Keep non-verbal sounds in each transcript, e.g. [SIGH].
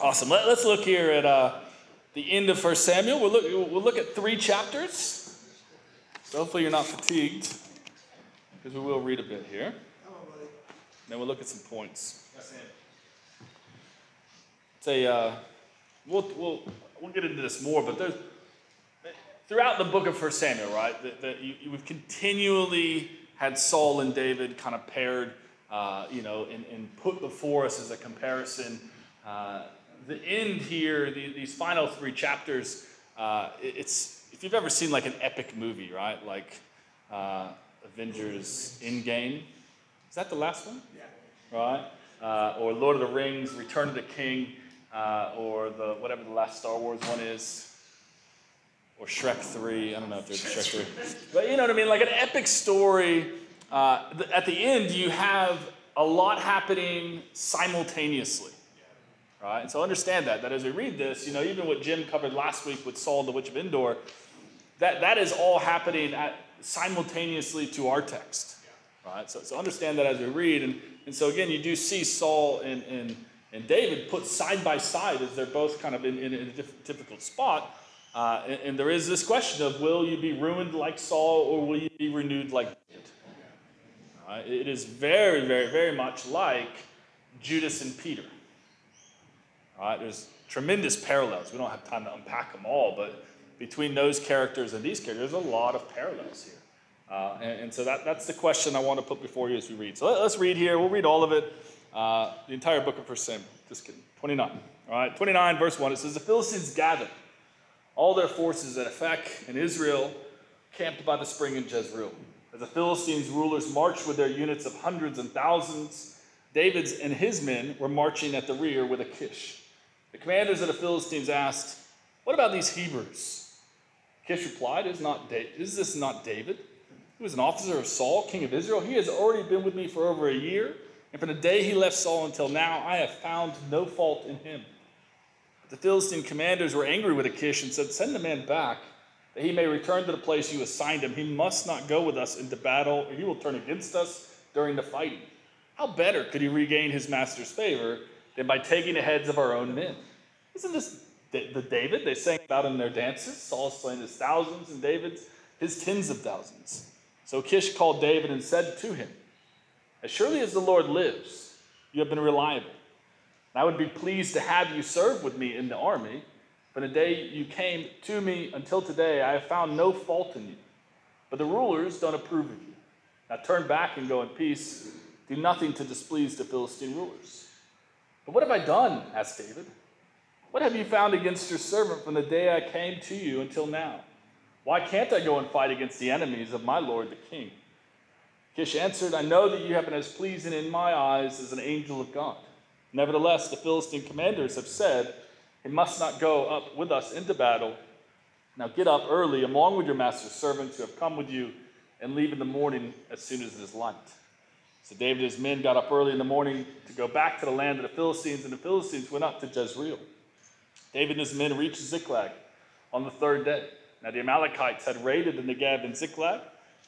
Awesome. Let, us look here at uh, the end of 1 Samuel. We'll look, we'll look at three chapters. So hopefully you're not fatigued, because we will read a bit here. Then we'll look at some points. It's a, uh, we'll, we'll, we'll get into this more, but there's, throughout the book of 1 Samuel, right, that, that you, we've continually had Saul and David kind of paired, uh, you know, and, and, put before us as a comparison. Uh, the end here, the, these final three chapters, uh, it's if you've ever seen like an epic movie, right? Like uh, Avengers Endgame. Is that the last one? Yeah. Right? Uh, or Lord of the Rings, Return of the King, uh, or the whatever the last Star Wars one is. Or Shrek 3. I don't know if there's Shrek 3. But you know what I mean? Like an epic story. Uh, at the end, you have a lot happening simultaneously. Right? And so understand that, that as we read this, you know, even what Jim covered last week with Saul the Witch of Endor, that, that is all happening at, simultaneously to our text. Right? So, so understand that as we read. And, and so again, you do see Saul and, and, and David put side by side as they're both kind of in, in a difficult spot. Uh, and, and, there is this question of will you be ruined like Saul or will you be renewed like David? Uh, it is very, very, very much like Judas and Peter. Right? There's tremendous parallels. We don't have time to unpack them all, but between those characters and these characters, there's a lot of parallels here. Uh, and, and, so that, that's the question I want to put before you as we read. So let, us read here. We'll read all of it, uh, the entire book of 1 Samuel. Just kidding. 29. All right, 29, verse 1. It says, The Philistines gathered all their forces at Aphek and Israel, camped by the spring in Jezreel. As the Philistines' rulers marched with their units of hundreds and thousands, David's and his men were marching at the rear with Achish. The commanders of the Philistines asked, What about these Hebrews? Achish replied, Is, not da- is this not David? Who was an officer of Saul, king of Israel? He has already been with me for over a year, and from the day he left Saul until now, I have found no fault in him. But the Philistine commanders were angry with Achish and said, Send the man back, that he may return to the place you assigned him. He must not go with us into battle, or he will turn against us during the fighting. How better could he regain his master's favor than by taking the heads of our own men. Isn't this the David they sang about in their dances? Saul slain his thousands, and David's his tens of thousands. So Achish called David and said to him, As surely as the Lord lives, you have been reliable. I would be pleased to have you serve with me in the army. From the day you came to me until today, I have found no fault in you. But the rulers don't approve of you. Now turn back and go in peace. Do nothing to displease the Philistine rulers. But what have I done? asked David. What have you found against your servant from the day I came to you until now? Why can't I go and fight against the enemies of my lord the king? Achish answered, I know that you have been as pleasing in my eyes as an angel of God. Nevertheless, the Philistine commanders have said, He must not go up with us into battle. Now get up early along with your master's servants who have come with you, and leave in the morning as soon as it is light. So David and his men got up early in the morning to go back to the land of the Philistines, and the Philistines went up to Jezreel. David and his men reached Ziklag on the third day. Now the Amalekites had raided the Negev and Ziklag.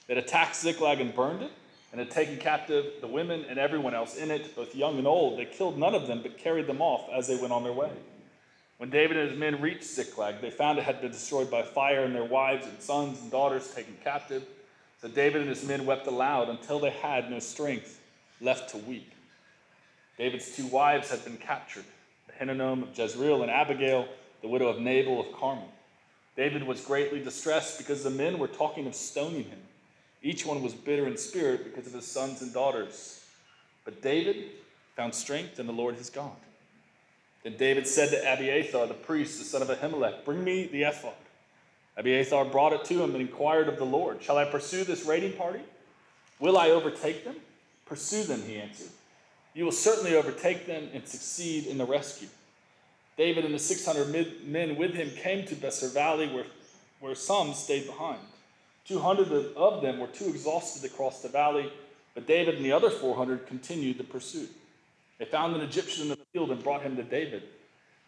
They had attacked Ziklag and burned it, and had taken captive the women and everyone else in it, both young and old. They killed none of them, but carried them off as they went on their way. When David and his men reached Ziklag, they found it had been destroyed by fire, and their wives and sons and daughters taken captive. So David and his men wept aloud until they had no strength left to weep. David's two wives had been captured Ahinoam of Jezreel and Abigail, the widow of Nabal of Carmel. David was greatly distressed because the men were talking of stoning him. Each one was bitter in spirit because of his sons and daughters. But David found strength in the Lord his God. Then David said to Abiathar, the priest, the son of Ahimelech, Bring me the ephod. Abiathar brought it to him and inquired of the Lord, Shall I pursue this raiding party? Will I overtake them? Pursue them, he answered. You will certainly overtake them and succeed in the rescue. David and the 600 men with him came to Besor Valley, where, where some stayed behind. 200 of them were too exhausted to cross the valley, but David and the other 400 continued the pursuit. They found an Egyptian in the field and brought him to David.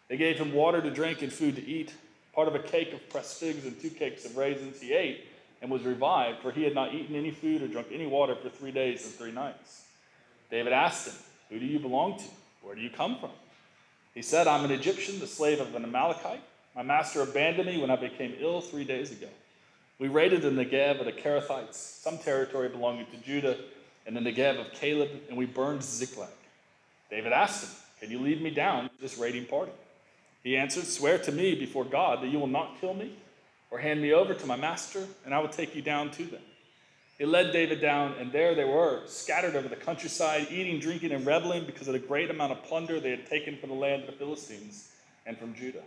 They gave him water to drink and food to eat, part of a cake of pressed figs and two cakes of raisins. He ate and was revived, for he had not eaten any food or drunk any water for three days and three nights. David asked him, Who do you belong to? Where do you come from? He said, I'm an Egyptian, the slave of an Amalekite. My master abandoned me when I became ill three days ago. We raided the Negev of the Kerethites, some territory belonging to Judah, and the Negev of Caleb, and we burned Ziklag. David asked him, Can you lead me down to this raiding party? He answered, Swear to me before God that you will not kill me or hand me over to my master, and I will take you down to them. He led David down, and there they were, scattered over the countryside, eating, drinking, and reveling because of the great amount of plunder they had taken from the land of the Philistines and from Judah.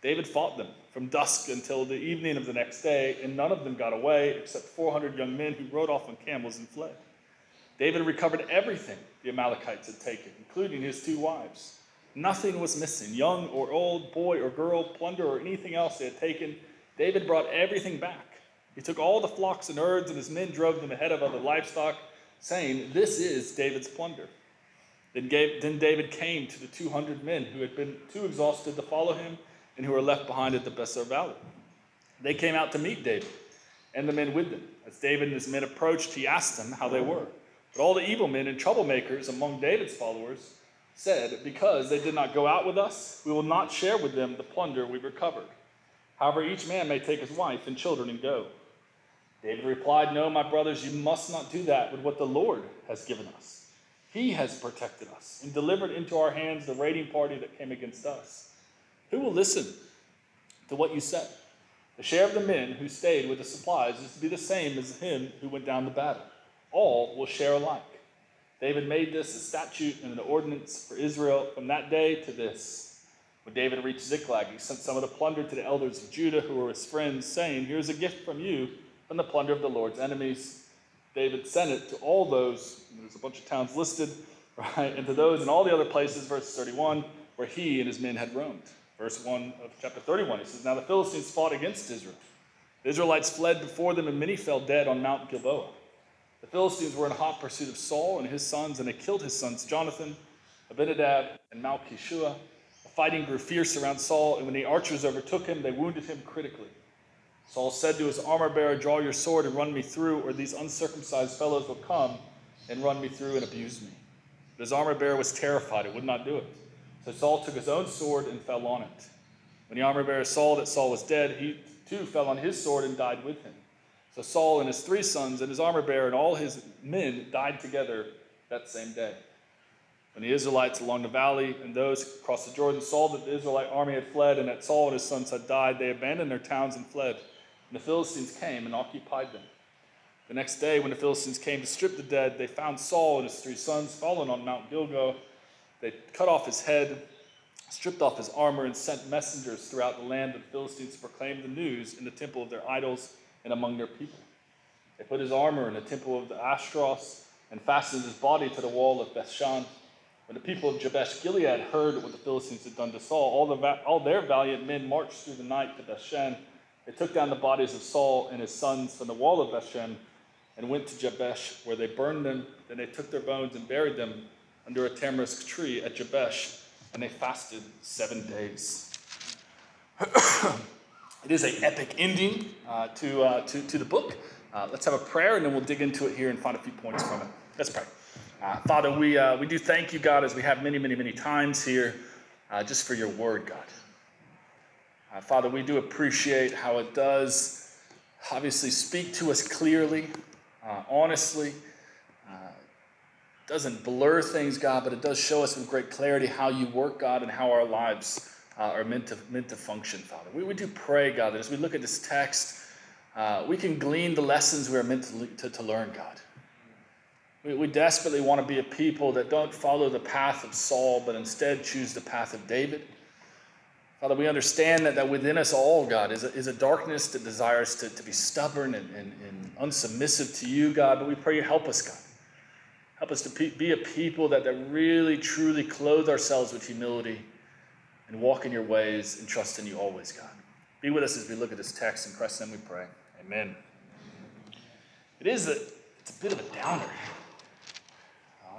David fought them from dusk until the evening of the next day, and none of them got away except 400 young men who rode off on camels and fled. David recovered everything the Amalekites had taken, including his two wives. Nothing was missing, young or old, boy or girl, plunder or anything else they had taken. David brought everything back. He took all the flocks and herds, and his men drove them ahead of other livestock, saying, This is David's plunder. Then, David came to the 200 men who had been too exhausted to follow him and who were left behind at the Besor Valley. They came out to meet David and the men with them. As David and his men approached, he asked them how they were. But all the evil men and troublemakers among David's followers said, Because they did not go out with us, we will not share with them the plunder we recovered. However, each man may take his wife and children and go. David replied, No, my brothers, you must not do that with what the Lord has given us. He has protected us and delivered into our hands the raiding party that came against us. Who will listen to what you say? The share of the men who stayed with the supplies is to be the same as him who went down to battle. All will share alike. David made this a statute and an ordinance for Israel from that day to this. When David reached Ziklag, he sent some of the plunder to the elders of Judah who were his friends, saying, Here's a gift from you from the plunder of the Lord's enemies. David sent it to all those, there's a bunch of towns listed, [LAUGHS] right? And to those and all the other places, verse 31, where he and his men had roamed. Verse 1 of chapter 31, he says, Now the Philistines fought against Israel. The Israelites fled before them, and many fell dead on Mount Gilboa. The Philistines were in hot pursuit of Saul and his sons, and they killed his sons Jonathan, Abinadab, and Malchishua. The fighting grew fierce around Saul, and when the archers overtook him, they wounded him critically. Saul said to his armor bearer, Draw your sword and run me through, or these uncircumcised fellows will come and run me through and abuse me. But his armor bearer was terrified and would not do it. So Saul took his own sword and fell on it. When the armor bearer saw that Saul was dead, he too fell on his sword and died with him. So Saul and his three sons and his armor bearer and all his men died together that same day. When the Israelites along the valley and those across the Jordan saw that the Israelite army had fled and that Saul and his sons had died, they abandoned their towns and fled. And the Philistines came and occupied them. The next day, when the Philistines came to strip the dead, they found Saul and his three sons fallen on Mount Gilboa. They cut off his head, stripped off his armor, and sent messengers throughout the land of the Philistines to proclaim the news in the temple of their idols and among their people. They put his armor in the temple of the Ashtaroth and fastened his body to the wall of Bethshan. When the people of Jabesh Gilead heard what the Philistines had done to Saul, all, the, all their valiant men marched through the night to Bethshan. They took down the bodies of Saul and his sons from the wall of Bethshan and went to Jabesh, where they burned them. Then they took their bones and buried them under a tamarisk tree at Jabesh, and they fasted seven days. [COUGHS] It is an epic ending uh, to, uh, to, to the book. Uh, let's have a prayer and then we'll dig into it here and find a few points from it. Let's pray. Uh, Father, we, uh, we do thank you, God, as we have many, many, many times here, uh, just for your word, God. Father, we do appreciate how it does obviously speak to us clearly, honestly. doesn't blur things, God, but it does show us with great clarity how you work, God, and how our lives uh, are meant to, meant to function, Father. We, we do pray, God, that as we look at this text, uh, we can glean the lessons we are meant to, to, to learn, God. We, we desperately want to be a people that don't follow the path of Saul, but instead choose the path of David. Father, we understand that, that within us all, God, is a, is a darkness that desires to, to be stubborn and, and, and unsubmissive to you, God, but we pray you help us, God. Help us to be a people that, that really, truly clothe ourselves with humility and walk in your ways and trust in you always, God. Be with us as we look at this text. In Christ's name we pray. Amen. It is a, it's a bit of a downer.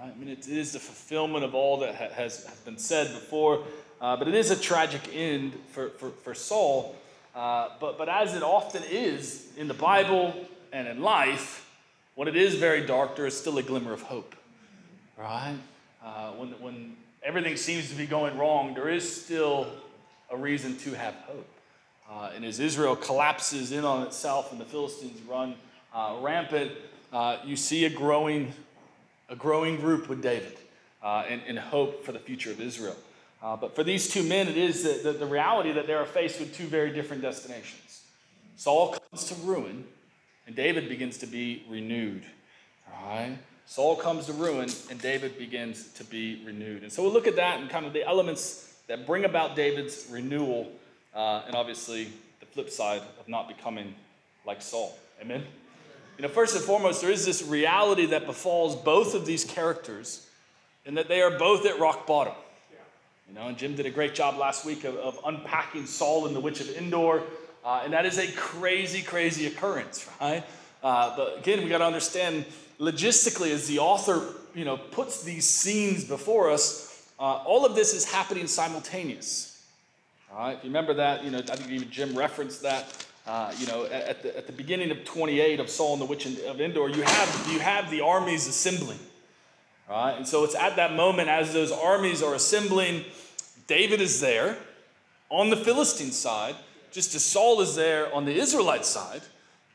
I mean, it is the fulfillment of all that has, has been said before, uh, but it is a tragic end for, for, for Saul. Uh, but, but as it often is in the Bible and in life, when it is very dark, there is still a glimmer of hope, right? Uh, when, when everything seems to be going wrong, there is still a reason to have hope. Uh, and as Israel collapses in on itself and the Philistines run uh, rampant, uh, you see a growing, a growing group with David uh, and, and, hope for the future of Israel. Uh, but for these two men, it is the, the, the reality that they are faced with two very different destinations. Saul comes to ruin, and David begins to be renewed. All right? Saul comes to ruin, and David begins to be renewed. And so we'll look at that and kind of the elements that bring about David's renewal, uh, and obviously the flip side of not becoming like Saul. Amen? You know, first and foremost, there is this reality that befalls both of these characters, and that they are both at rock bottom. You know, and Jim did a great job last week of, of unpacking Saul and the Witch of Endor, uh, and that is a crazy, crazy occurrence, right? Uh, but again, we got to understand logistically as the author, you know, puts these scenes before us, uh, all of this is happening simultaneous. All right, if you remember that, you know, I think even Jim referenced that. Uh, you know, at the, at the beginning of 28 of Saul and the Witch of Endor, you have, you have the armies assembling. Right? And so it's at that moment as those armies are assembling, David is there on the Philistine side, just as Saul is there on the Israelite side.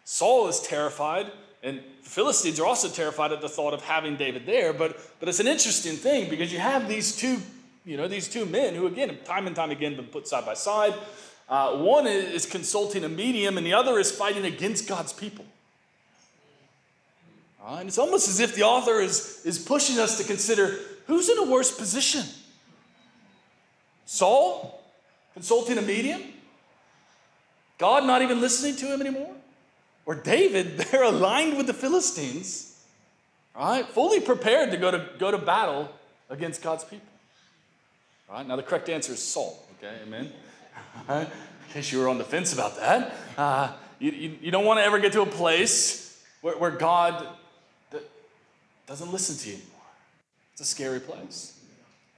Saul is terrified, and the Philistines are also terrified at the thought of having David there. But, but it's an interesting thing because you have these two, you know, these two men who, again, time and time again, been put side by side. Uh, one is consulting a medium, and the other is fighting against God's people. Uh, and it's almost as if the author is, is pushing us to consider who's in a worse position? Saul, consulting a medium? God not even listening to him anymore? Or David, [LAUGHS] they're aligned with the Philistines, right? Fully prepared to go to, go to battle against God's people. Right? Now, the correct answer is Saul, okay? Amen? [LAUGHS] In case you were on the fence about that. Uh, you, you, you, don't want to ever get to a place where, where God doesn't listen to you anymore. It's a scary place.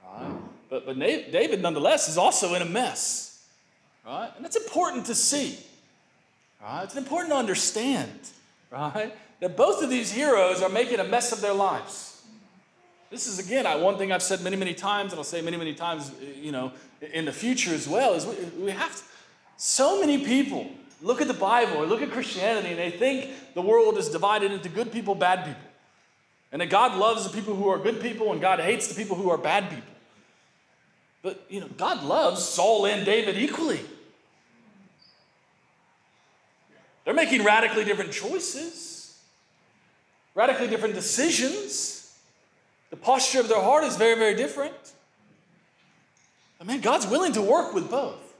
Right? But, but David, nonetheless, is also in a mess. Right? And it's important to see. Right? It's important to understand, right? That both of these heroes are making a mess of their lives. This is, again, one thing I've said many, many times, and I'll say many, many times, eh, you know, in the future as well, is we, we have to, so many people look at the Bible or look at Christianity and they think the world is divided into good people, bad people. And that God loves the people who are good people and God hates the people who are bad people. But, you know, God loves Saul and David equally. They're making radically different choices, radically different decisions. The posture of their heart is very, very different. But man, God's willing to work with both.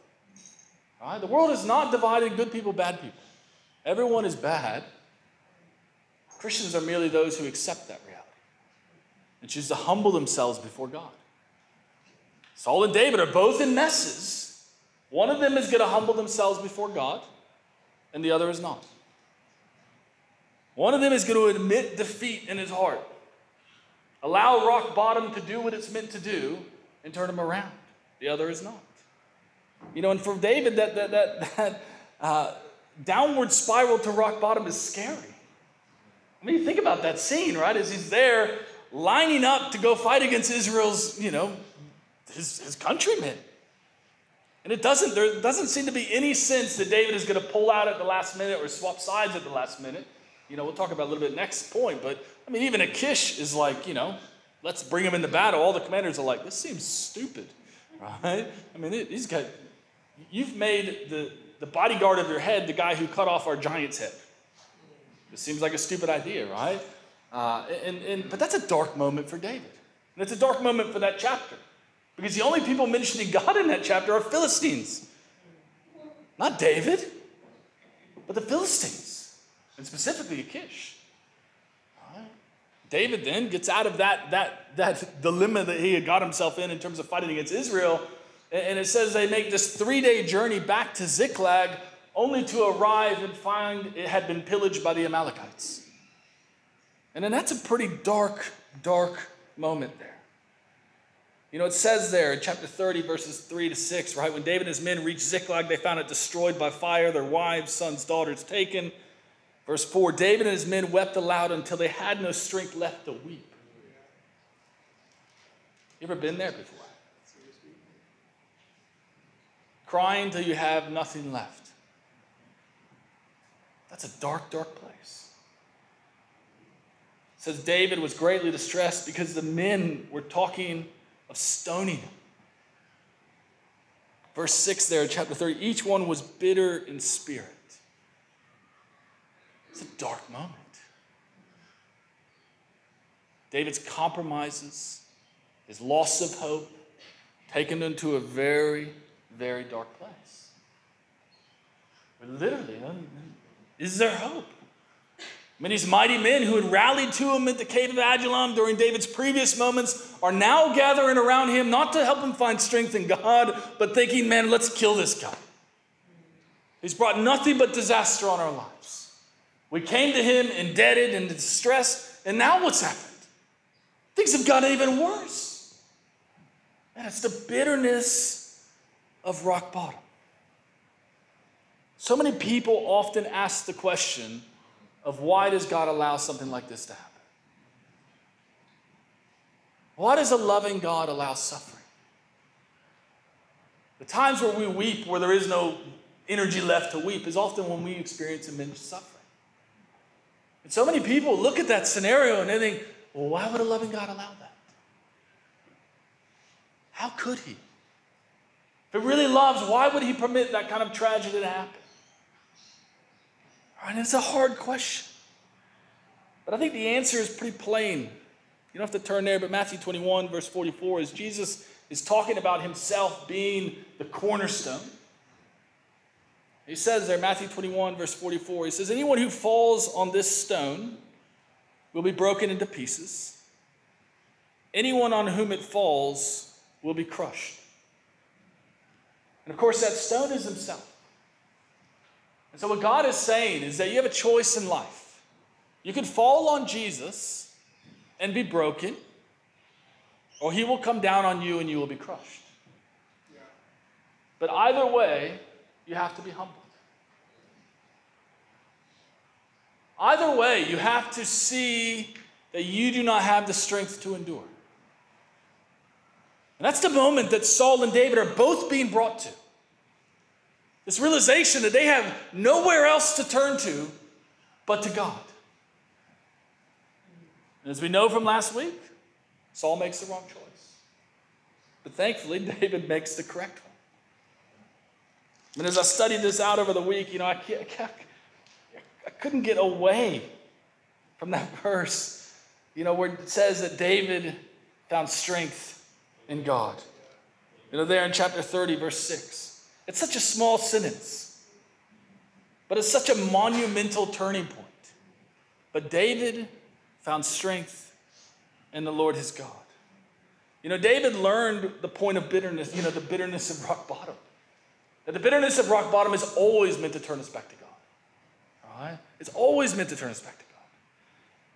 Right? The world is not divided good people, bad people. Everyone is bad. Christians are merely those who accept that reality and choose to humble themselves before God. Saul and David are both in messes. One of them is going to humble themselves before God and the other is not. One of them is going to admit defeat in his heart, allow rock bottom to do what it's meant to do, and turn him around. The other is not. You know, and for David, that, that, that, that uh, downward spiral to rock bottom is scary. I mean, think about that scene, right? As he's there lining up to go fight against Israel's, you know, his, his countrymen. And it doesn't, there doesn't seem to be any sense that David is going to pull out at the last minute or swap sides at the last minute. You know, we'll talk about a little bit next point, but I mean, even Achish is like, you know, let's bring him into battle. All the commanders are like, this seems stupid, right? I mean, he's got, you've made the, the bodyguard of your head the guy who cut off our giant's head. It seems like a stupid idea, right? Uh, and, and, but that's a dark moment for David. And it's a dark moment for that chapter. Because the only people mentioning God in that chapter are Philistines. Not David, but the Philistines, and specifically Achish. David then gets out of that, that, that [LAUGHS] dilemma that he had got himself in in terms of fighting against Israel. And it says they make this three day journey back to Ziklag only to arrive and find it had been pillaged by the Amalekites. And then that's a pretty dark, dark moment there. You know, it says there in chapter 30, verses 3 to 6, right? When David and his men reached Ziklag, they found it destroyed by fire, their wives, sons, daughters taken. Verse 4 David and his men wept aloud until they had no strength left to weep. You ever been there before? Crying till you have nothing left. That's a dark, dark place. It says David was greatly distressed because the men were talking of stoning him. Verse 6 there, chapter 30, each one was bitter in spirit. It's a dark moment. David's compromises, his loss of hope, taken into a very, very dark place. We're literally, is their hope? I mean, these mighty men who had rallied to him at the cave of Adullam during David's previous moments are now gathering around him, not to help him find strength in God, but thinking, man, let's kill this guy. He's brought nothing but disaster on our lives. We came to him indebted and distressed, and now what's happened? Things have gotten even worse. And it's the bitterness of rock bottom. So many people often ask the question of why does God allow something like this to happen? Why does a loving God allow suffering? The times where we weep, where there is no energy left to weep, is often when we experience immense suffering. And so many people look at that scenario and they think, well, why would a loving God allow that? How could He? If He really loves, why would He permit that kind of tragedy to happen? And it's a hard question. But I think the answer is pretty plain. You don't have to turn there, but Matthew 21, verse 44, is Jesus is talking about himself being the cornerstone. He says there, Matthew 21, verse 44, he says, Anyone who falls on this stone will be broken into pieces. Anyone on whom it falls will be crushed. And of course, that stone is himself. And so, what God is saying is that you have a choice in life. You can fall on Jesus and be broken, or he will come down on you and you will be crushed. But either way, you have to be humbled. Either way, you have to see that you do not have the strength to endure. And that's the moment that Saul and David are both being brought to. This realization that they have nowhere else to turn to but to God. And as we know from last week, Saul makes the wrong choice. But thankfully, [LAUGHS] David makes the correct one. And as I studied this out over the week, you know, I, kept, I couldn't get away from that [LAUGHS] verse, you know, where it says that David found strength in God. You know, there in chapter 30, verse 6. It's such a small sentence, but it's such a monumental turning point. But David found strength in the Lord his God. You know, David learned the point of bitterness, you know, the bitterness of rock bottom. That the bitterness of rock bottom is always meant to turn us back to God. Right? It's always meant to turn us back to God.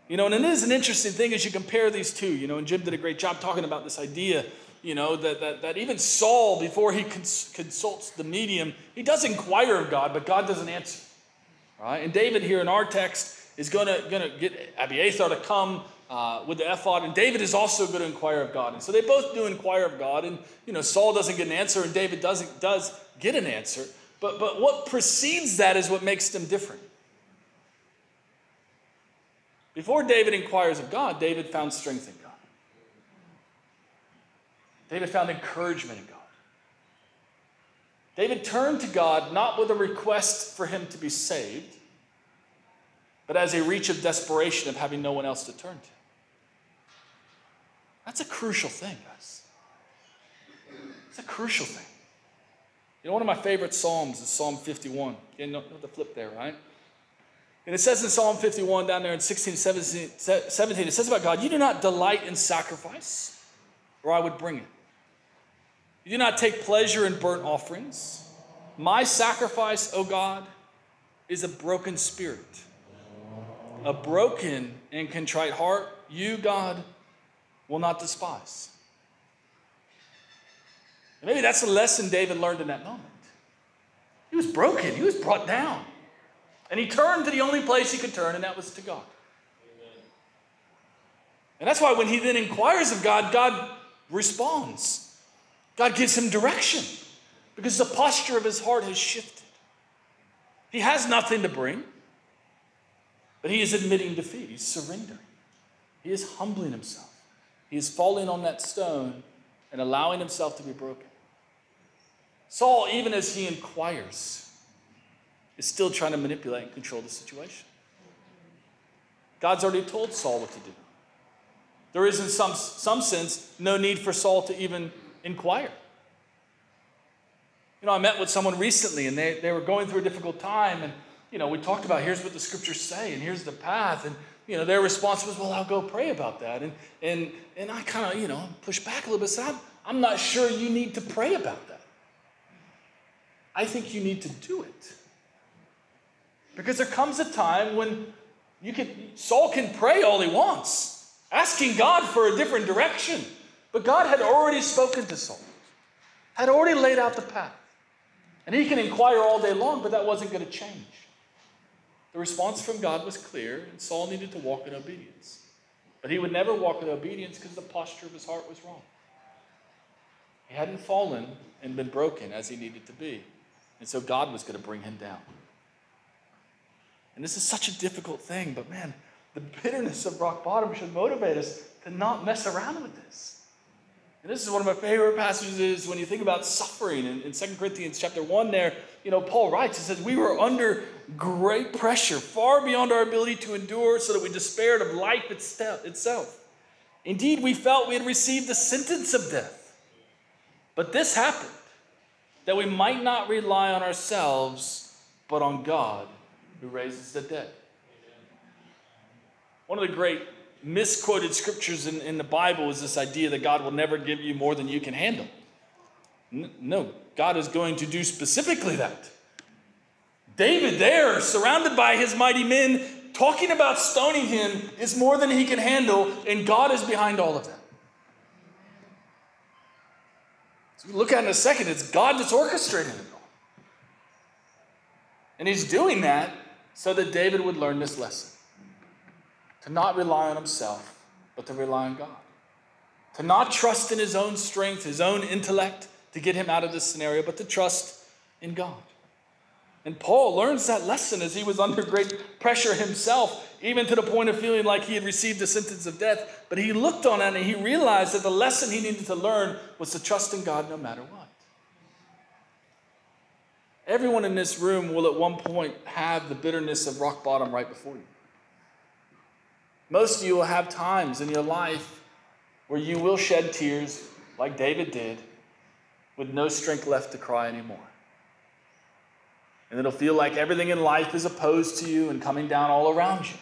You know, and it is an interesting thing as you compare these two. You know, and Jim did a great job talking about this idea, you know, that, that, that even Saul, before he cons- consults the medium, he does inquire of God, but God doesn't answer. Right? And David here in our text is going to gonna get Abiathar to come uh, with the ephod, and David is also going to inquire of God. And so they both do inquire of God, and you know Saul doesn't get an answer, and David doesn't does get an answer. But but what precedes that is what makes them different. Before David inquires of God, David found strength in God. David found encouragement in God. David turned to God not with a request for him to be saved, but as a reach of desperation of having no one else to turn to. That's a crucial thing, guys. It's a crucial thing. You know, one of my favorite Psalms is Psalm 51. You know the flip there, right? And it says in Psalm 51 down there in 16, 17, 17, it says about God, You do not delight in sacrifice, or I would bring it. You do not take pleasure in burnt offerings. My sacrifice, O God, is a broken spirit. A broken and contrite heart, you, God, will not despise. And maybe that's the lesson David learned in that moment. He was broken, he was brought down. And he turned to the only place he could turn, and that was to God. And that's why when he then inquires of God, God responds. God gives him direction because the posture of his heart has shifted. He has nothing to bring, but he is admitting defeat. He's surrendering. He is humbling himself. He is falling on that stone and allowing himself to be broken. Saul, even as he inquires, is still trying to manipulate and control the situation. God's already told Saul what to do. There is, in some, some sense, no need for Saul to even inquire. You know, I met with someone recently and they, they were going through a difficult time, and, you know, we talked about here's what the scriptures say and here's the path. And, you know, their response was, well, I'll go pray about that. And, and, and I kind of, you know, pushed back a little bit. Said, I'm, I'm not sure you need to pray about that. I think you need to do it. Because there comes a time when you can, Saul can pray all he wants, asking God for a different direction. But God had already spoken to Saul, had already laid out the path. And he can inquire all day long, but that wasn't going to change. The response from God was clear, and Saul needed to walk in obedience. But he would never walk in obedience because the posture of his heart was wrong. He hadn't fallen and been broken as he needed to be. And so God was going to bring him down. And this is such a difficult thing, but man, the bitterness of rock bottom should motivate us to not mess around with this. And this is one of my favorite passages Is when you think about suffering. In, in 2 Corinthians chapter 1 there, you know, Paul writes, he says, We were under great pressure, far beyond our ability to endure, so that we despaired of life itself. Indeed, we felt we had received the sentence of death. But this happened, that we might not rely on ourselves, but on God who raises the dead. One of the great misquoted scriptures in, in the Bible is this idea that God will never give you more than you can handle. No, God is going to do specifically that. David, there, surrounded by his mighty men, talking about stoning him, is more than he can handle, and God is behind all of that. So we look at it in a second, it's God that's orchestrating it all. And he's doing that so that David would learn this lesson to not rely on himself, but to rely on God. To not trust in his own strength, his own intellect to get him out of this scenario, but to trust in God. And Paul learns that lesson as he was under great pressure himself, even to the point of feeling like he had received a sentence of death. But he looked on it and he realized that the lesson he needed to learn was to trust in God no matter what. Everyone in this room will at one point have the bitterness of rock bottom right before you. Most of you will have times in your life where you will shed tears, like David did, with no strength left to cry anymore. And it'll feel like everything in life is opposed to you and coming down all around you.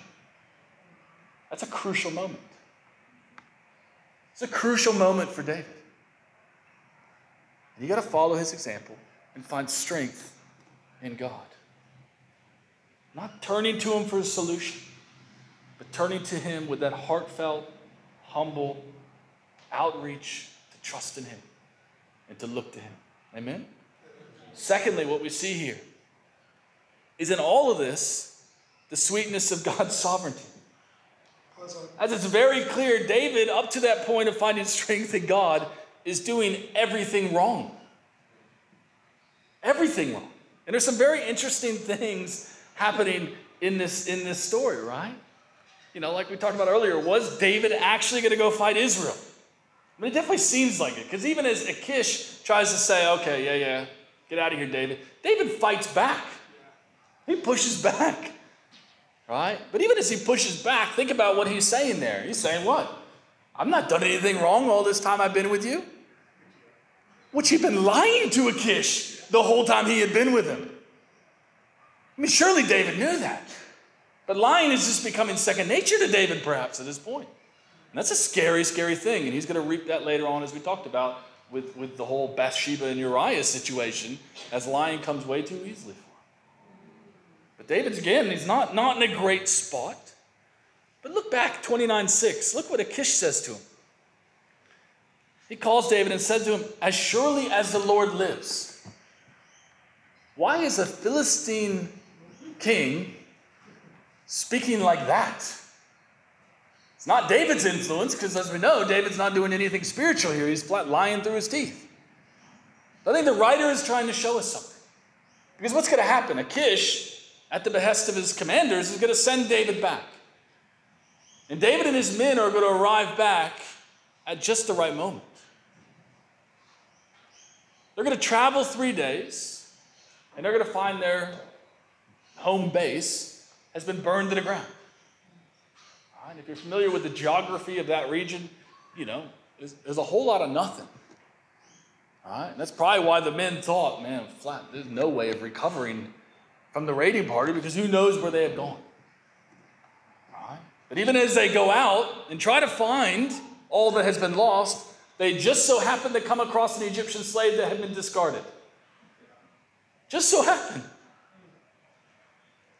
That's a crucial moment. It's a crucial moment for David. And you got to follow his example and find strength in God. Not turning to him for a solution, but turning to Him with that heartfelt, humble outreach to trust in Him and to look to Him. Amen? Secondly, what we see here is in all of this, the sweetness of God's sovereignty. As it's very clear, David, up to that point of finding strength in God, is doing everything wrong. Everything wrong. And there's some very interesting things happening in this, in this story, right? You know, like we talked about earlier, was David actually going to go fight Israel? I mean, it definitely seems like it, because even as Achish tries to say, okay, yeah, yeah, get out of here, David, David fights back. He pushes back, right? But even as he pushes back, think about what he's saying there. He's saying, what? I've not done anything wrong all this time I've been with you. Which he'd been lying to Achish the whole time he had been with him. I mean, surely David knew that. But lying is just becoming second nature to David, perhaps, at this point. And that's a scary, scary thing. And he's going to reap that later on, as we talked about with, with the whole Bathsheba and Uriah situation, as lying comes way too easily for him. But David's, again, he's not, not in a great spot. But look back, 29 6. Look what Achish says to him. He calls David and says to him, As surely as the Lord lives. Why is a Philistine king speaking like that. It's not David's influence, because as we know, David's not doing anything spiritual here. He's lying through his teeth. I think the writer is trying to show us something. Because what's going to happen? Achish, at the behest of his commanders, is going to send David back. And David and his men are going to arrive back at just the right moment. They're going to travel three days, and they're going to find their home base has been burned to the ground. Right, if you're familiar with the geography of that region, you know, there's, there's a whole lot of nothing. Right? And that's probably why the men thought, man, flat, there's no way of recovering from the raiding party because who knows where they had gone. All right? But even as they go out and try to find all that has been lost, they just so happen to come across an Egyptian slave that had been discarded. Just so happened.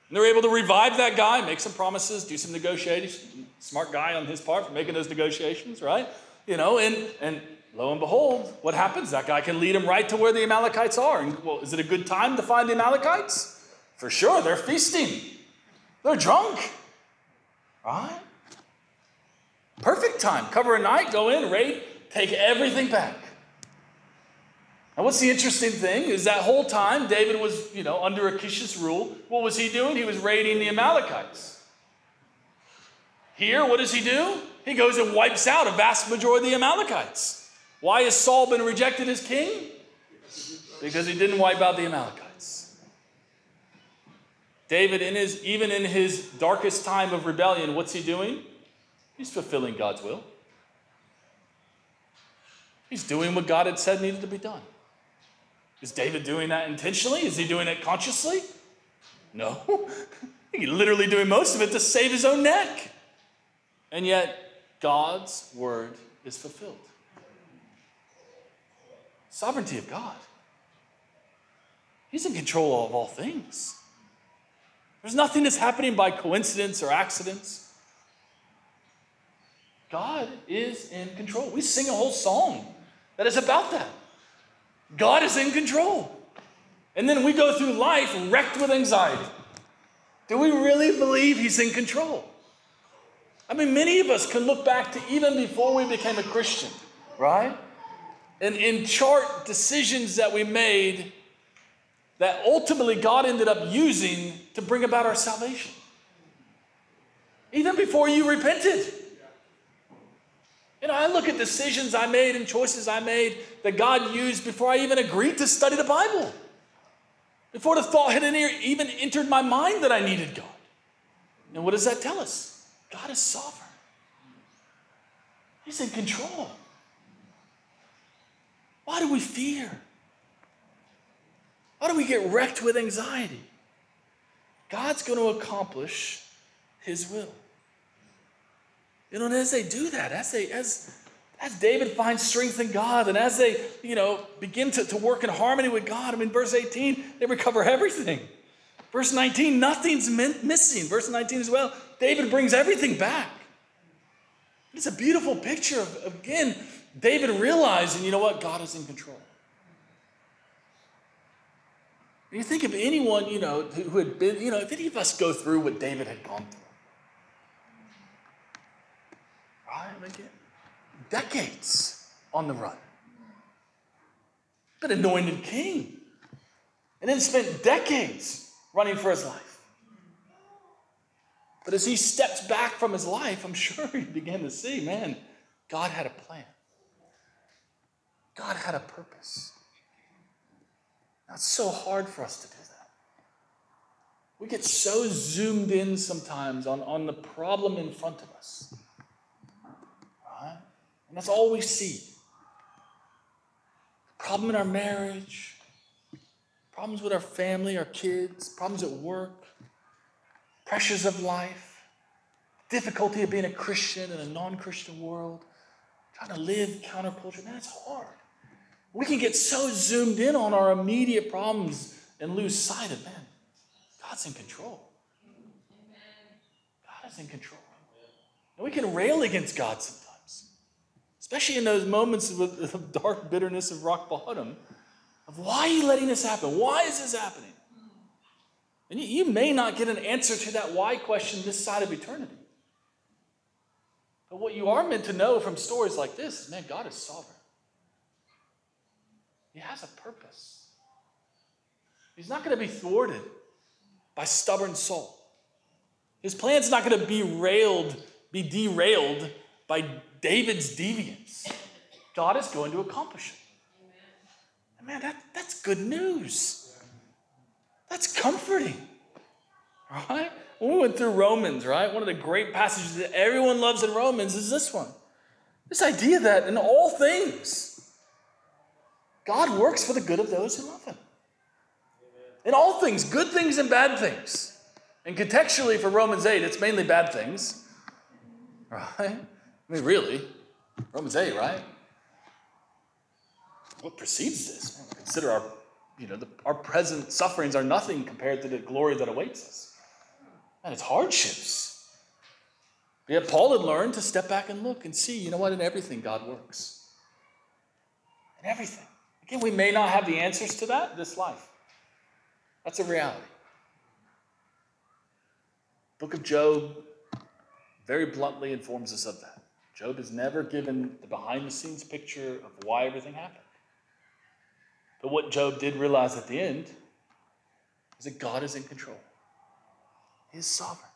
And they're able to revive that guy, make some promises, do some negotiations. Smart guy on his part for making those negotiations, right? You know, and, and lo and behold, what happens? That guy can lead him right to where the Amalekites are. And well, is it a good time to find the Amalekites? For sure, they're feasting. They're drunk. Right? Perfect time. Cover a night, go in, raid, take everything back. And what's the interesting thing is that whole time David was, you know, under Achish's rule. What was he doing? He was raiding the Amalekites. Here, what does he do? He goes and wipes out a vast majority of the Amalekites. Why has Saul been rejected as king? Because he didn't wipe out the Amalekites. David, in his, even in his darkest time of rebellion, what's he doing? He's fulfilling God's will. He's doing what God had said needed to be done. Is David doing that intentionally? Is he doing it consciously? No. [LAUGHS] He's literally doing most of it to save his own neck. And yet, God's word is fulfilled. Sovereignty of God. He's in control of all things. There's nothing that's happening by coincidence or accidents. God is in control. We sing a whole song that is about that. God is in control. And then we go through life wrecked with anxiety. Do we really believe He's in control? I mean, many of us can look back to even before we became a Christian, right? And, and chart decisions that we made that ultimately God ended up using to bring about our salvation. Even before you repented. You know, I look at decisions I made and choices I made that God used before I even agreed to study the Bible. Before the thought had even entered my mind that I needed God. And what does that tell us? God is sovereign, He's in control. Why do we fear? Why do we get wrecked with anxiety? God's going to accomplish His will. You know, and as they do that, as they as as David finds strength in God, and as they, you know, begin to, to work in harmony with God, I mean, verse 18, they recover everything. Verse 19, nothing's missing. Verse 19 as well, David brings everything back. It's a beautiful picture of, again, David realizing, you know what, God is in control. You think of anyone, you know, who had been, you know, if any of us go through what David had gone through, right? decades on the run. Been anointed king. And then spent decades running for his life. But as he steps back from his life, I'm [LAUGHS] sure he began to see man, God had a plan, God had a purpose. Now, it's so hard for us to do that. We get so zoomed in sometimes on, on the problem in front of us. And that's all we see. Problem in our marriage, problems with our family, our kids, problems at work, pressures of life, difficulty of being a Christian in a non Christian world, trying to live counterculture. That's hard. We can get so zoomed in on our immediate problems and lose sight of, man, God's in control. God is in control. And we can rail against God sometimes especially in those moments of, dark bitterness of rock bottom, of why are you letting this happen? Why is this happening? And you, may not get an answer to that why question this side of eternity. But what you are meant to know from stories like this is man, God is sovereign. He has a purpose. He's not going to be thwarted by stubborn Saul. His plan's not going to be railed, be derailed by David's deviance. God is going to accomplish it. And man, that, that's good news. That's comforting. Right? When we went through Romans, right? One of the great passages that everyone loves in Romans is this one. This idea that in all things, God works for the good of those who love Him. In all things, good things and bad things. And contextually for Romans 8, it's mainly bad things. Right? I mean, really. Romans 8, right? What precedes this? Consider our, you know, the, our present sufferings are nothing compared to the glory that awaits us. And it's hardships. But yet Paul had learned to step back and look and see, you know what, in everything God works. In everything. Again, we may not have the answers to that this life. That's a reality. Book of Job very bluntly informs us of that. Job is never given the behind the scenes picture of why everything happened. But what Job did realize at the end is that God is in control. He is sovereign.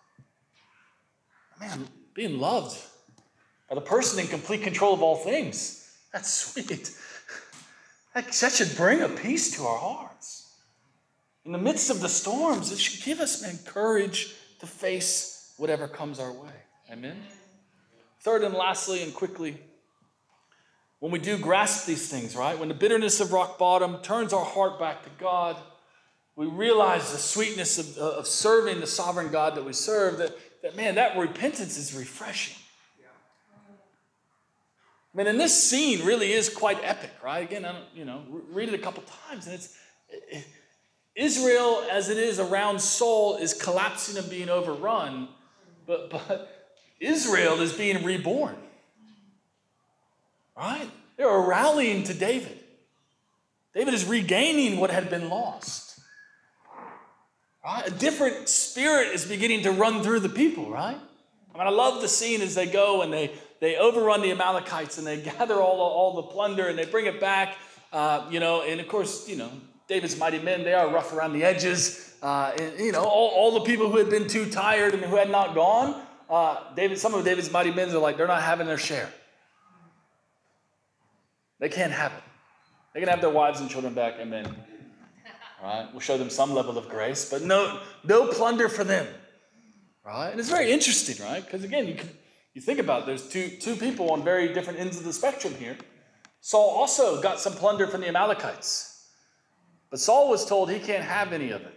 Man, being loved by the person in complete control of all things, that's sweet. That, should bring a peace to our hearts. In the midst of the storms, it should give us, man, courage to face whatever comes our way. Amen? Third and lastly, and quickly, when we do grasp these things, right? When the bitterness of rock bottom turns our heart back to God, we realize the sweetness of, uh, of serving the sovereign God that we serve, that, that man, that repentance is refreshing. I mean, and this scene really is quite epic, right? Again, I don't, you know, read it a couple times, and it's it, Israel, as it is around Saul, is collapsing and being overrun, but, but Israel is being reborn. Right? They are rallying to David. David is regaining what had been lost. Right? A different spirit is beginning to run through the people, right? I mean, I love the scene as they go and they, they overrun the Amalekites and they [LAUGHS] gather all, all the plunder and they bring it back, uh, you know, and of course, you know, David's mighty men, they are rough around the edges. Uh, and, you know, all, all the people who had been too tired and who had not gone, uh, David, some of David's mighty men are like, they're not having their share. They can't have it. They can have their wives and children back, amen. Right? We'll show them some level of grace, but no, no plunder for them. Right? And it's very interesting, right? Because again, you, can, you think about it, there's two, two people on very different ends of the spectrum here. Saul also got some plunder from the Amalekites. But Saul was told he can't have any of it.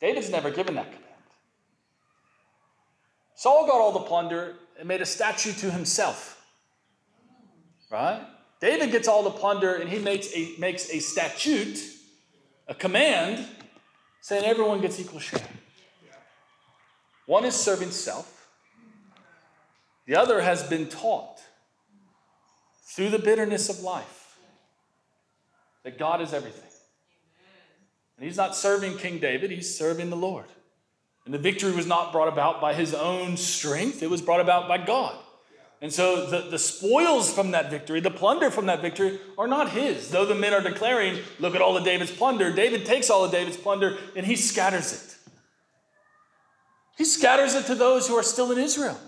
David's never given that command. Saul got all the plunder and made a statue to himself. Right? David gets all the plunder and he makes a, makes a statute, a command, saying everyone gets equal share. One is serving self, the other has been taught through the bitterness of life that God is everything. And he's not serving King David, he's serving the Lord. And the victory was not brought about by his own strength, it was brought about by God. And so the, the spoils from that victory, the plunder from that victory, are not his. Though the men are declaring, look at all of David's plunder, David takes all of David's plunder and he scatters it. He scatters it to those who are still in Israel.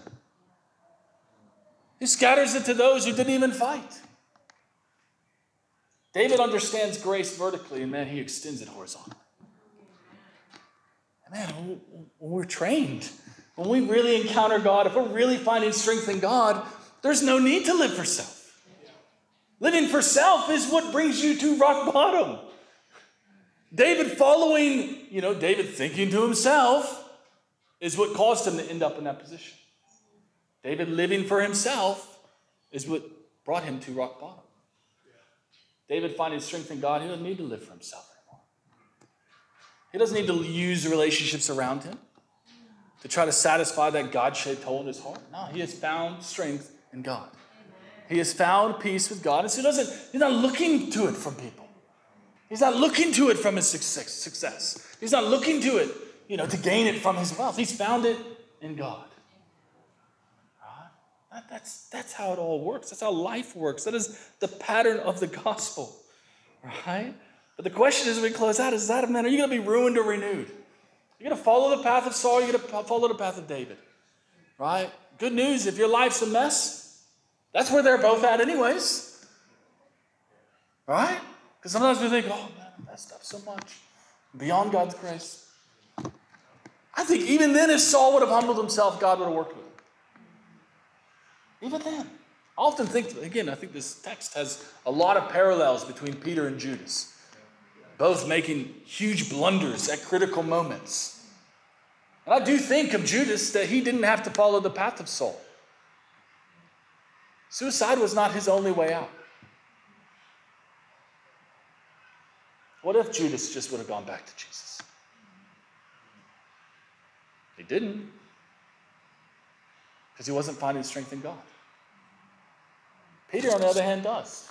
He scatters it to those who didn't even fight. David understands grace vertically, and man, he extends it horizontally. Man, when we're trained, when we really encounter God, if we're really finding strength in God, there's no need to live for self. Living for self is what brings you to rock bottom. David following, you know, David thinking to himself is what caused him to end up in that position. David living for himself is what brought him to rock bottom. David finding strength in God, he doesn't need to live for himself. He doesn't need to use relationships around him to try to satisfy that God shaped hole in his heart. No, he has found strength in God. He has found peace with God. And so he doesn't, he's not looking to it from people. He's not looking to it from his success. He's not looking to it, you know, to gain it from his wealth. He's found it in God. That, that's, that's how it all works. That's how life works. That is the pattern of the gospel, right? But the question is, we close out, is that, a man, are you going to be ruined or renewed? You're going to follow the path of Saul, you're going to follow the path of David, right? Good news, if your life's a mess, that's where they're both at, anyways, right? Because sometimes we think, oh, man, I messed up so much beyond God's grace. I think even then, if Saul would have humbled himself, God would have worked with him. Even then. I often think, again, I think this text has a lot of parallels between Peter and Judas, both making huge blunders at critical moments. And I do think of Judas that he didn't have to follow the path of Saul. Suicide was not his only way out. What if Judas just would have gone back to Jesus? He didn't, because he wasn't finding strength in God. Peter, on the other hand, does.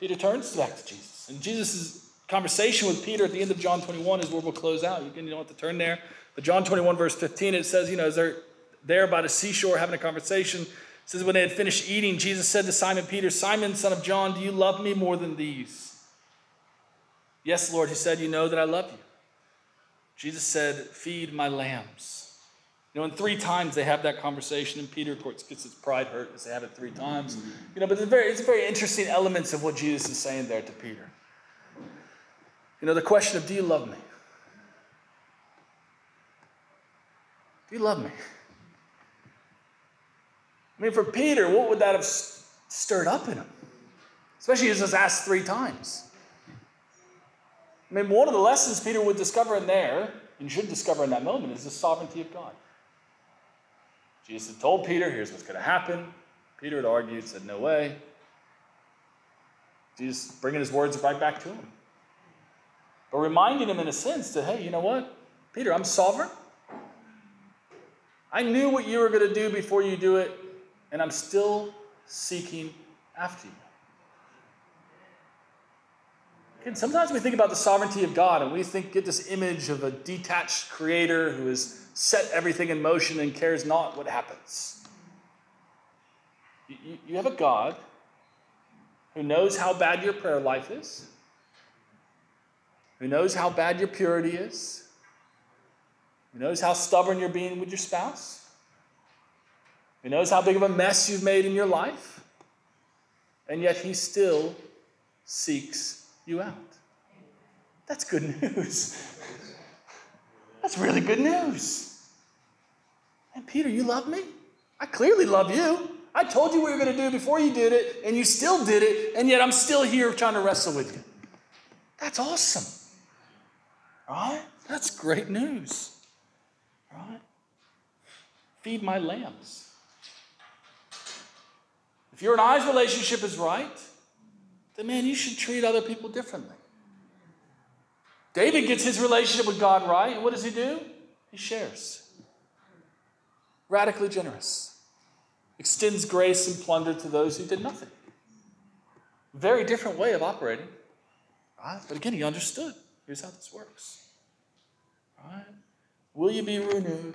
Peter turns back to Jesus. And Jesus' conversation with Peter at the end of John 21 is where we'll close out. You, can, you don't have to turn there. But John 21, verse 15, it says, you know, as they're there by the seashore having a conversation, it says, when they had finished eating, Jesus said to Simon Peter, Simon, son of John, do you love me more than these? Yes, Lord, he said, you know that I love you. Jesus said, feed my lambs. You know, and three times they have that conversation, and Peter, of course, gets his pride hurt because they have it three times. You know, but it's very, it's very interesting elements of what Jesus is saying there to Peter. You know, the question of, do you love me? Do you love me? I mean, for Peter, what would that have stirred up in him? Especially as it's asked three times. I mean, one of the lessons Peter would discover in there, and should discover in that moment, is the sovereignty of God. Jesus had told Peter, here's what's going to happen. Peter had argued, said, no way. Jesus bringing his words right back to him. But reminding him in a sense that, hey, you know what? Peter, I'm sovereign. I knew what you were going to do before you do it, and I'm still seeking after you. Again, sometimes we think about the sovereignty of God and we think get this image of a detached creator who has set everything in motion and cares not what happens. You, you have a God who knows how bad your prayer life is, who knows how bad your purity is, who knows how stubborn you're being with your spouse, who knows how big of a mess you've made in your life, and yet he still seeks you out. That's good news. [LAUGHS] That's really good news. And Peter, you love me? I clearly love you. I told you what you were going to do before you did it, and you still did it, and yet I'm still here trying to wrestle with you. That's awesome. Right? That's great news. Right? Feed my lambs. If your and I's relationship is right, then man, you should treat other people differently. David gets his relationship with God right, and what does he do? He shares. Radically generous. Extends grace and plunder to those who did nothing. Very different way of operating. Right? But again, he understood. Here's how this works. Right? Will you be renewed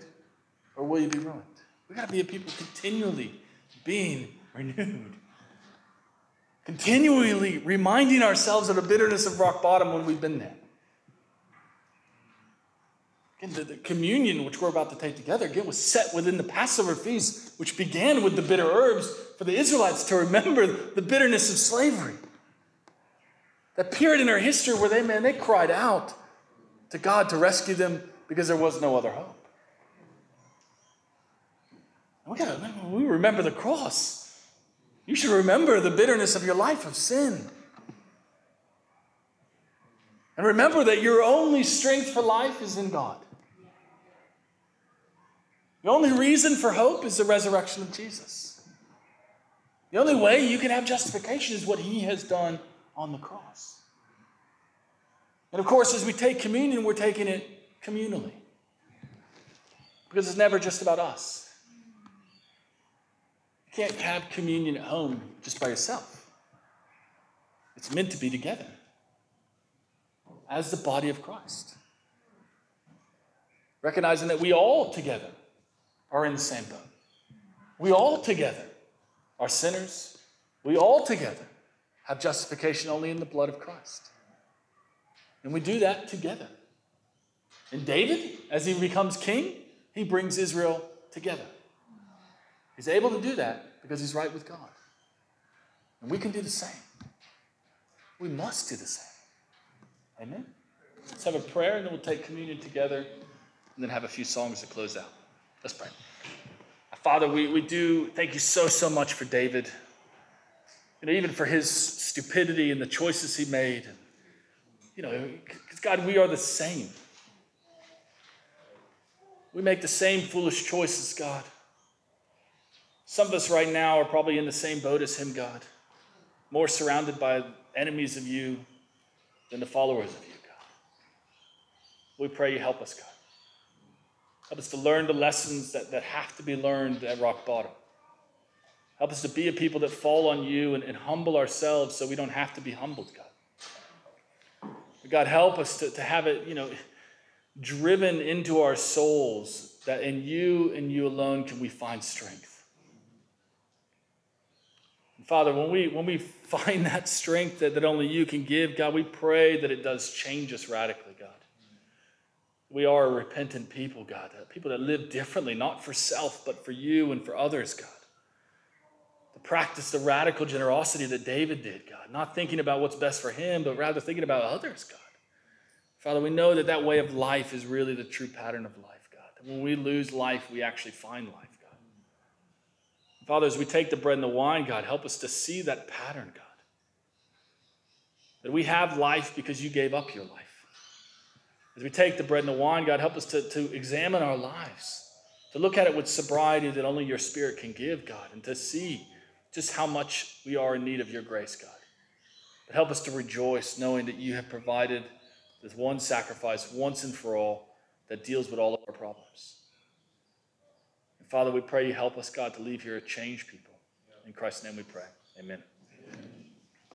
or will you be ruined? We've got to be a people continually being renewed. Continually reminding ourselves of the bitterness of rock bottom when we've been there. Again, the, the, communion which we're about to take together, again, was set within the Passover feast, which began with the bitter herbs for the Israelites to remember the bitterness of slavery. That period in our history where they, man, they cried out to God to rescue them because there was no other hope. We, gotta, we remember the cross. You should remember the bitterness of your life of sin. And remember that your only strength for life is in God. The only reason for hope is the resurrection of Jesus. The only way you can have justification is what he has done on the cross. And of course, as we take communion, we're taking it communally. Because it's never just about us. You can't have communion at home just by yourself. It's meant to be together as the body of Christ. Recognizing that we all together are in the same boat. We all together are sinners. We all together have justification only in the blood of Christ. And we do that together. And David, as he becomes king, he brings Israel together. He's able to do that because he's right with God. And we can do the same. We must do the same. Amen? Let's have a prayer and then we'll take communion together and then have a few songs to close out. Let's pray. Father, we, we do thank you so, so much for David. You know, even for his stupidity and the choices he made. You know, God, we are the same. We make the same foolish choices, God. Some of us right now are probably in the same boat as him, God, more surrounded by enemies of you than the followers of you, God. We pray you help us, God. Help us to learn the lessons that, that have to be learned at rock bottom. Help us to be a people that fall on you and, and humble ourselves so we don't have to be humbled, God. God, help us to, to have it, you know, driven into our souls that in you and you alone can we find strength. And Father, when we when we find that strength that, that only you can give, God, we pray that it does change us radically, God. We are a repentant people, God, uh, people that live differently, not for self, but for you and for others, God. Practice the radical generosity that David did, God, not thinking about what's best for him, but rather thinking about others, God. Father, we know that that way of life is really the true pattern of life, God. That when we lose life, we actually find life, God. Father, as we take the bread and the wine, God, help us to see that pattern, God. That we have life because you gave up your life. As we take the bread and the wine, God, help us to, to examine our lives, to look at it with sobriety that only your Spirit can give, God, and to see just how much we are in need of your grace, God. But help us to rejoice knowing that you have provided this one sacrifice once and for all that deals with all of our problems. And Father, we pray you help us, God, to leave here a changed people. In Christ's name we pray. Amen.